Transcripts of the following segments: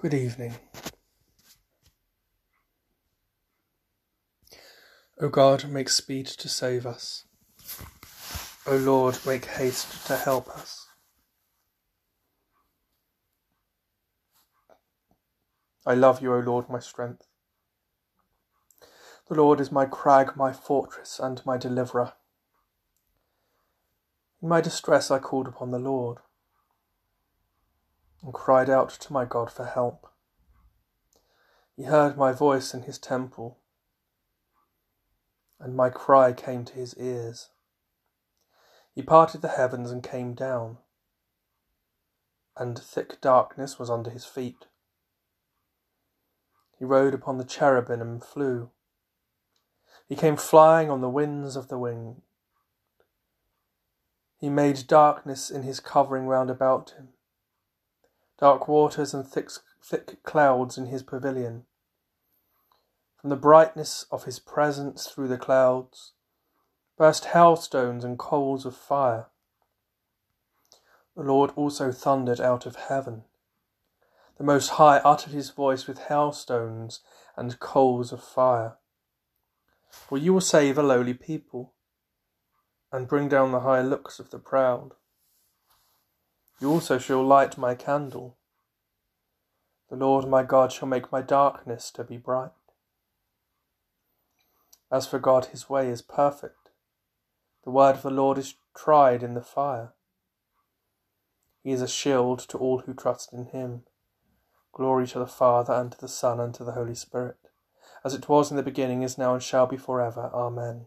Good evening. O God, make speed to save us. O Lord, make haste to help us. I love you, O Lord, my strength. The Lord is my crag, my fortress, and my deliverer. In my distress I called upon the Lord and cried out to my God for help. He heard my voice in his temple, and my cry came to his ears. He parted the heavens and came down, and thick darkness was under his feet. He rode upon the cherubim and flew. He came flying on the winds of the wind. He made darkness in his covering round about him dark waters and thick, thick clouds in his pavilion. From the brightness of his presence through the clouds burst hailstones and coals of fire. The Lord also thundered out of heaven. The Most High uttered his voice with hailstones and coals of fire. For you will save a lowly people and bring down the high looks of the proud. You also shall light my candle. The Lord my God shall make my darkness to be bright. As for God, his way is perfect. The word of the Lord is tried in the fire. He is a shield to all who trust in him. Glory to the Father, and to the Son, and to the Holy Spirit, as it was in the beginning, is now, and shall be for ever. Amen.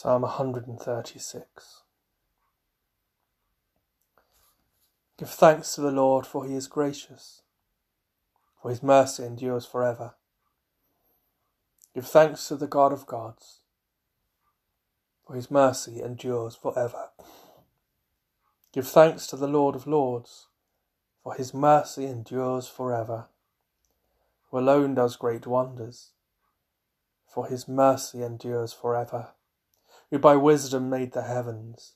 Psalm 136. Give thanks to the Lord, for he is gracious, for his mercy endures forever. Give thanks to the God of gods, for his mercy endures forever. Give thanks to the Lord of lords, for his mercy endures forever. Who alone does great wonders, for his mercy endures forever who by wisdom made the heavens,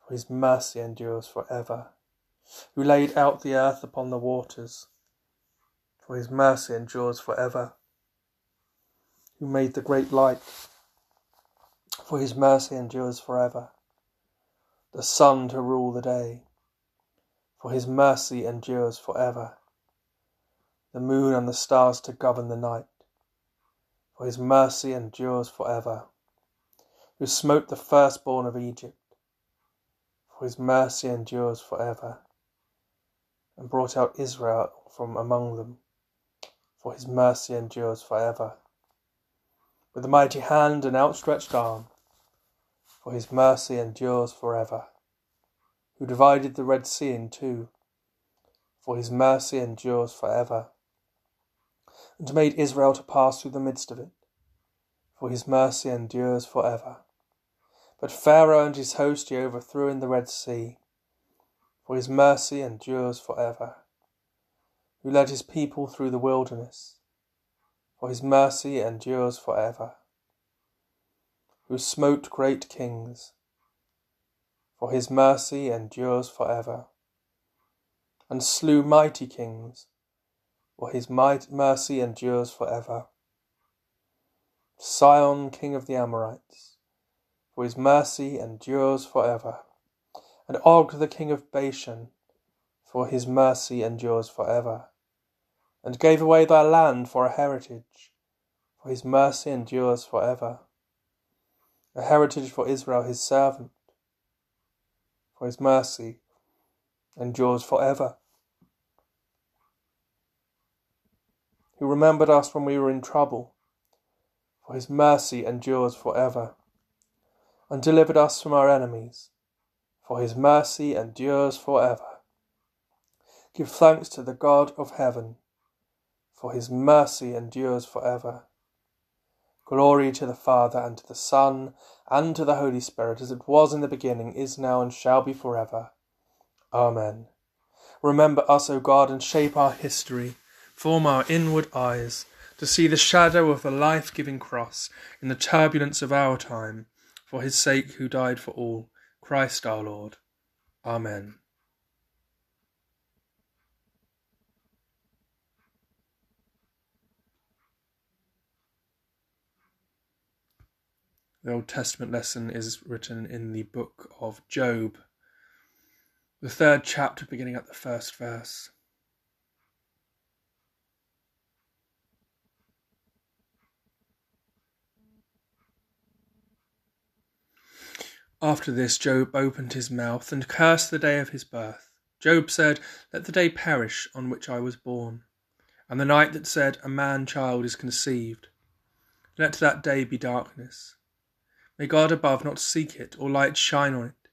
for his mercy endures for ever, who laid out the earth upon the waters, for his mercy endures for ever, who made the great light, for his mercy endures for ever, the sun to rule the day, for his mercy endures for ever, the moon and the stars to govern the night, for his mercy endures for ever who smote the firstborn of Egypt, for his mercy endures for ever, and brought out Israel from among them, for his mercy endures for ever. With a mighty hand and outstretched arm, for his mercy endures for ever. Who divided the Red Sea in two, for his mercy endures for ever. And made Israel to pass through the midst of it, for his mercy endures for ever. But Pharaoh and his host he overthrew in the Red Sea, for his mercy endures for ever. Who led his people through the wilderness, for his mercy endures for ever. Who smote great kings, for his mercy endures for ever. And slew mighty kings, for his might mercy endures for ever. Sihon, king of the Amorites, for his mercy endures for ever. And Og the king of Bashan, for his mercy endures for ever. and gave away thy land for a heritage, for his mercy endures for ever. A heritage for Israel his servant, for his mercy endures for ever. Who remembered us when we were in trouble, for his mercy endures for ever, and delivered us from our enemies, for his mercy endures for ever. Give thanks to the God of heaven for his mercy endures for ever. Glory to the Father, and to the Son, and to the Holy Spirit, as it was in the beginning, is now, and shall be for ever. Amen. Remember us, O God, and shape our history, form our inward eyes, to see the shadow of the life giving cross in the turbulence of our time, for his sake who died for all, Christ our Lord. Amen. The Old Testament lesson is written in the book of Job, the third chapter, beginning at the first verse. After this, Job opened his mouth and cursed the day of his birth. Job said, Let the day perish on which I was born, and the night that said, A man child is conceived. Let that day be darkness May God above not seek it, or light shine on it.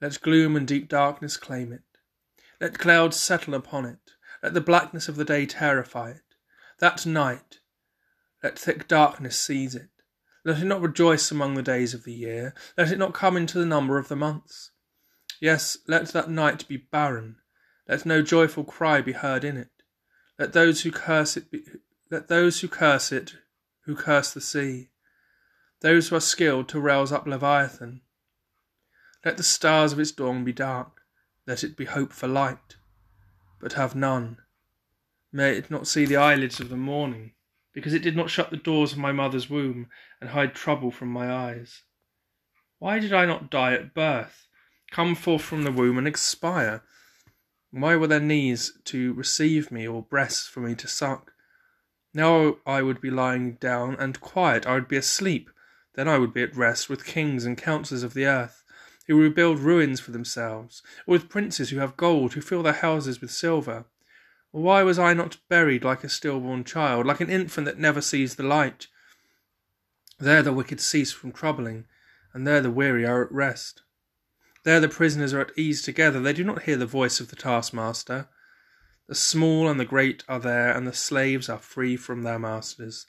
Let gloom and deep darkness claim it. Let clouds settle upon it. Let the blackness of the day terrify it. That night, let thick darkness seize it. Let it not rejoice among the days of the year. Let it not come into the number of the months. Yes, let that night be barren. Let no joyful cry be heard in it. Let those who curse it be, let those who curse it, who curse the sea those who are skilled to rouse up Leviathan. Let the stars of its dawn be dark, let it be hope for light, but have none. May it not see the eyelids of the morning, because it did not shut the doors of my mother's womb and hide trouble from my eyes. Why did I not die at birth, come forth from the womb and expire? Why were there knees to receive me or breasts for me to suck? Now I would be lying down and quiet, I would be asleep then I would be at rest with kings and councillors of the earth, who rebuild ruins for themselves, or with princes who have gold, who fill their houses with silver. Why was I not buried like a stillborn child, like an infant that never sees the light? There the wicked cease from troubling, and there the weary are at rest. There the prisoners are at ease together, they do not hear the voice of the taskmaster. The small and the great are there, and the slaves are free from their masters.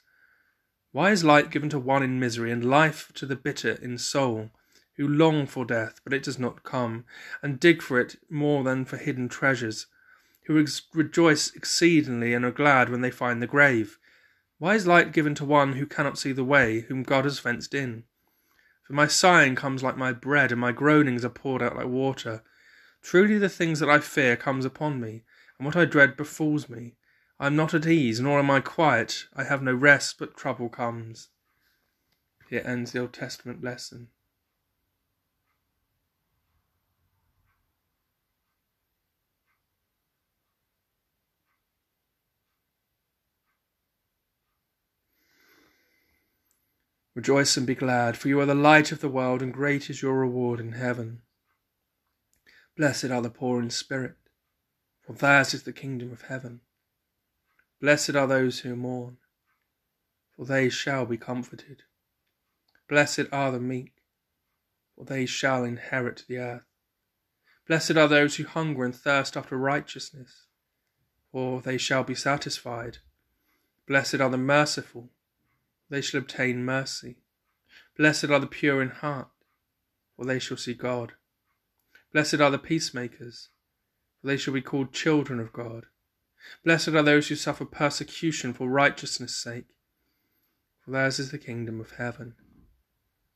Why is light given to one in misery, and life to the bitter in soul, who long for death, but it does not come, and dig for it more than for hidden treasures, who rejoice exceedingly and are glad when they find the grave? Why is light given to one who cannot see the way, whom God has fenced in? For my sighing comes like my bread, and my groanings are poured out like water. Truly the things that I fear comes upon me, and what I dread befalls me. I am not at ease, nor am I quiet. I have no rest, but trouble comes. Here ends the Old Testament lesson. Rejoice and be glad, for you are the light of the world, and great is your reward in heaven. Blessed are the poor in spirit, for theirs is the kingdom of heaven. Blessed are those who mourn, for they shall be comforted. Blessed are the meek, for they shall inherit the earth. Blessed are those who hunger and thirst after righteousness, for they shall be satisfied. Blessed are the merciful, they shall obtain mercy. Blessed are the pure in heart, for they shall see God. Blessed are the peacemakers, for they shall be called children of God. Blessed are those who suffer persecution for righteousness' sake, for theirs is the kingdom of heaven.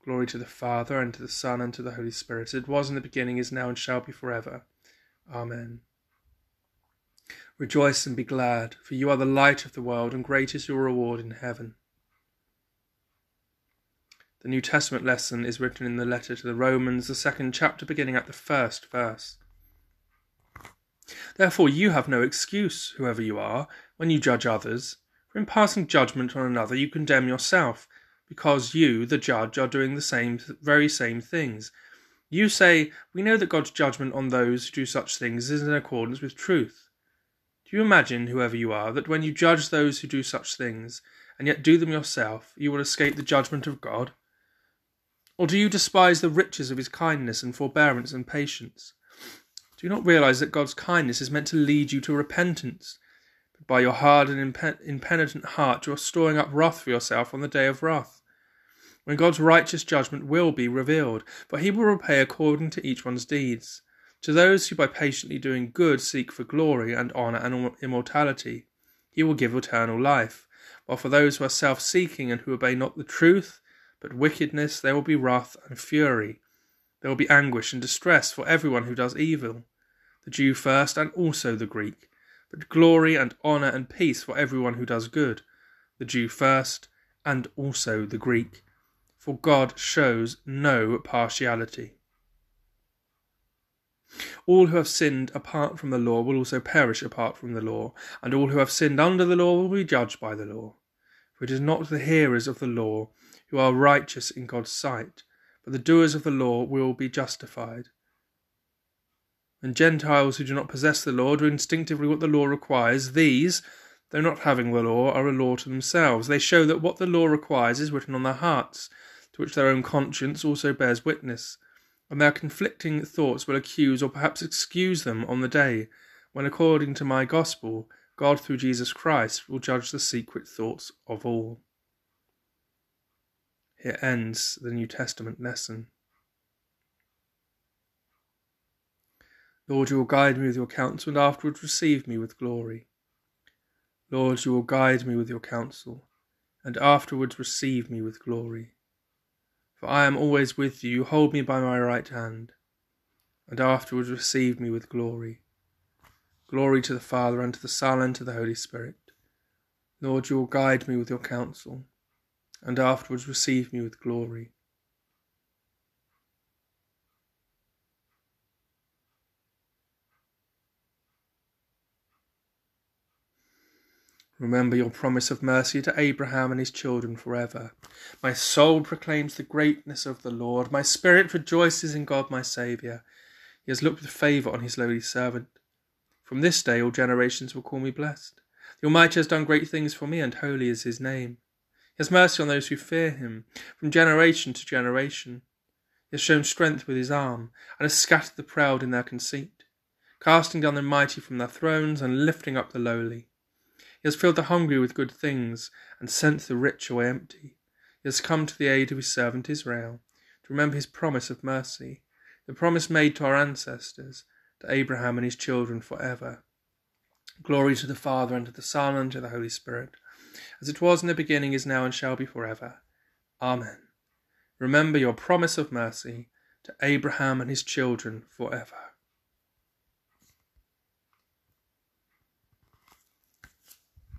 Glory to the Father, and to the Son, and to the Holy Spirit, as it was in the beginning, is now, and shall be for ever. Amen. Rejoice and be glad, for you are the light of the world, and great is your reward in heaven. The New Testament lesson is written in the letter to the Romans, the second chapter, beginning at the first verse. Therefore, you have no excuse, whoever you are, when you judge others, for in passing judgment on another you condemn yourself, because you, the judge, are doing the same, very same things. You say, We know that God's judgment on those who do such things is in accordance with truth. Do you imagine, whoever you are, that when you judge those who do such things, and yet do them yourself, you will escape the judgment of God? Or do you despise the riches of his kindness and forbearance and patience? Do you not realize that God's kindness is meant to lead you to repentance? But by your hard and impenitent heart, you are storing up wrath for yourself on the day of wrath, when God's righteous judgment will be revealed, for he will repay according to each one's deeds. To those who by patiently doing good seek for glory and honour and immortality, he will give eternal life. While for those who are self seeking and who obey not the truth, but wickedness, there will be wrath and fury. There will be anguish and distress for everyone who does evil, the Jew first and also the Greek, but glory and honour and peace for everyone who does good, the Jew first and also the Greek, for God shows no partiality. All who have sinned apart from the law will also perish apart from the law, and all who have sinned under the law will be judged by the law. For it is not the hearers of the law who are righteous in God's sight, but the doers of the law will be justified. And Gentiles who do not possess the law do instinctively what the law requires. These, though not having the law, are a law to themselves. They show that what the law requires is written on their hearts, to which their own conscience also bears witness. And their conflicting thoughts will accuse or perhaps excuse them on the day when, according to my gospel, God through Jesus Christ will judge the secret thoughts of all. Here ends the New Testament lesson. Lord, you will guide me with your counsel and afterwards receive me with glory. Lord, you will guide me with your counsel and afterwards receive me with glory. For I am always with you, you hold me by my right hand, and afterwards receive me with glory. Glory to the Father, and to the Son, and to the Holy Spirit. Lord, you will guide me with your counsel and afterwards receive me with glory. Remember your promise of mercy to Abraham and his children forever. My soul proclaims the greatness of the Lord. My spirit rejoices in God my Saviour. He has looked with favour on his lowly servant. From this day all generations will call me blessed. The Almighty has done great things for me, and holy is his name. He has mercy on those who fear him, from generation to generation. He has shown strength with his arm, and has scattered the proud in their conceit, casting down the mighty from their thrones, and lifting up the lowly. He has filled the hungry with good things, and sent the rich away empty. He has come to the aid of his servant Israel, to remember his promise of mercy, the promise made to our ancestors, to Abraham and his children for ever. Glory to the Father, and to the Son, and to the Holy Spirit as it was in the beginning, is now, and shall be forever. Amen. Remember your promise of mercy to Abraham and his children forever.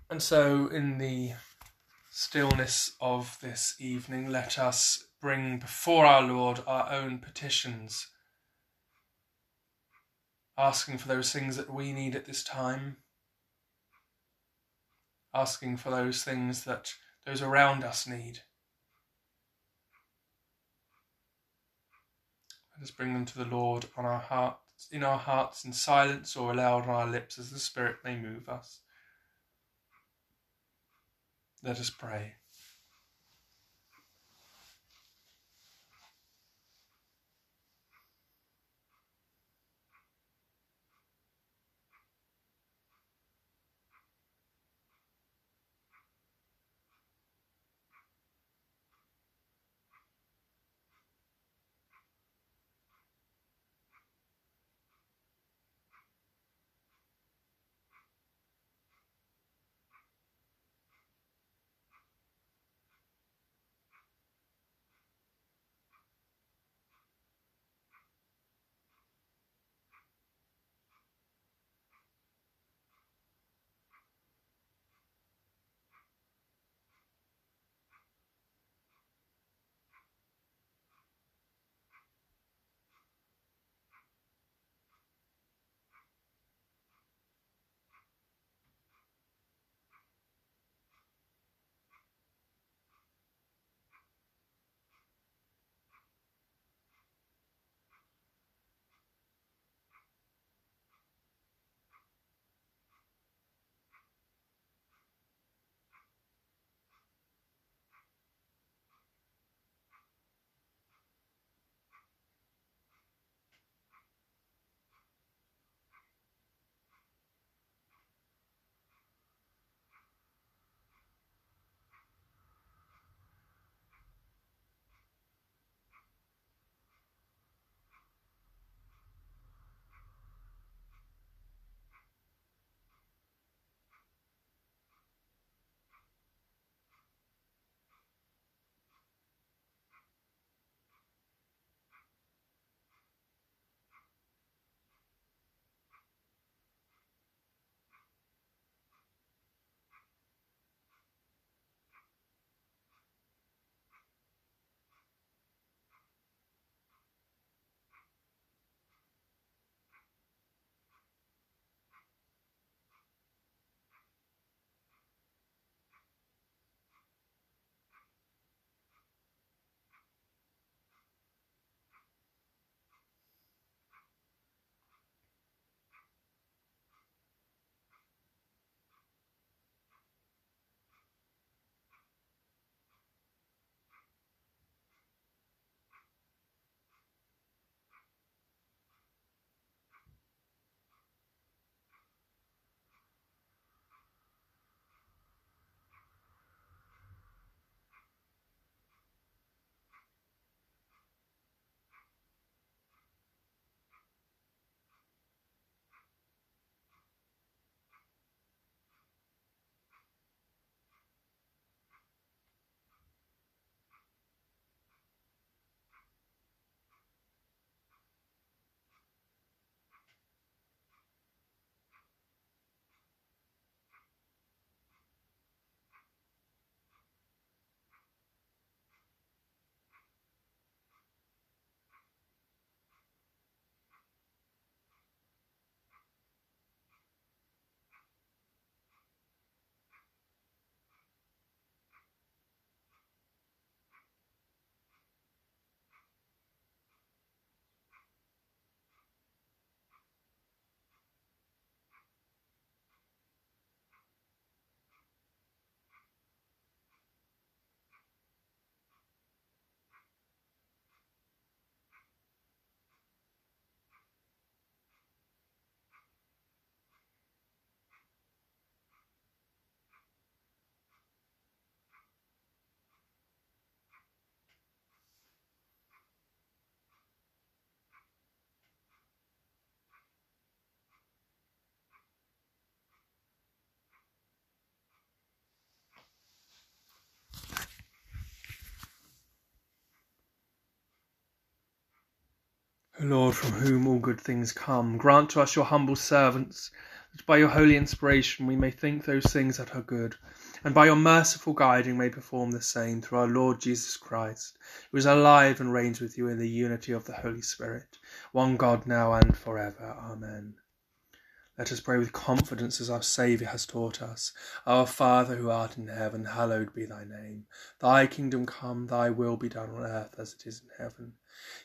And so, in the stillness of this evening, let us bring before our Lord our own petitions, asking for those things that we need at this time asking for those things that those around us need. Let us bring them to the Lord on our hearts, in our hearts in silence or aloud on our lips as the Spirit may move us. Let us pray. Lord, from whom all good things come, grant to us, your humble servants, that by your holy inspiration we may think those things that are good, and by your merciful guiding may perform the same through our Lord Jesus Christ, who is alive and reigns with you in the unity of the Holy Spirit, one God now and for ever. Amen. Let us pray with confidence as our Saviour has taught us. Our Father who art in heaven, hallowed be thy name. Thy kingdom come, thy will be done on earth as it is in heaven.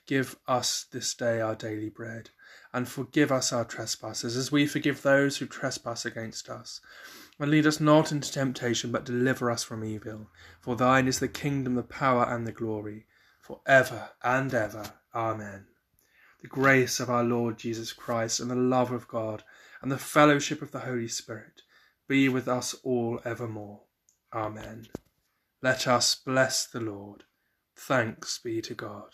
Give us this day our daily bread, and forgive us our trespasses, as we forgive those who trespass against us. And lead us not into temptation, but deliver us from evil. For thine is the kingdom, the power, and the glory, for ever and ever. Amen. The grace of our Lord Jesus Christ, and the love of God, and the fellowship of the Holy Spirit be with us all evermore. Amen. Let us bless the Lord. Thanks be to God.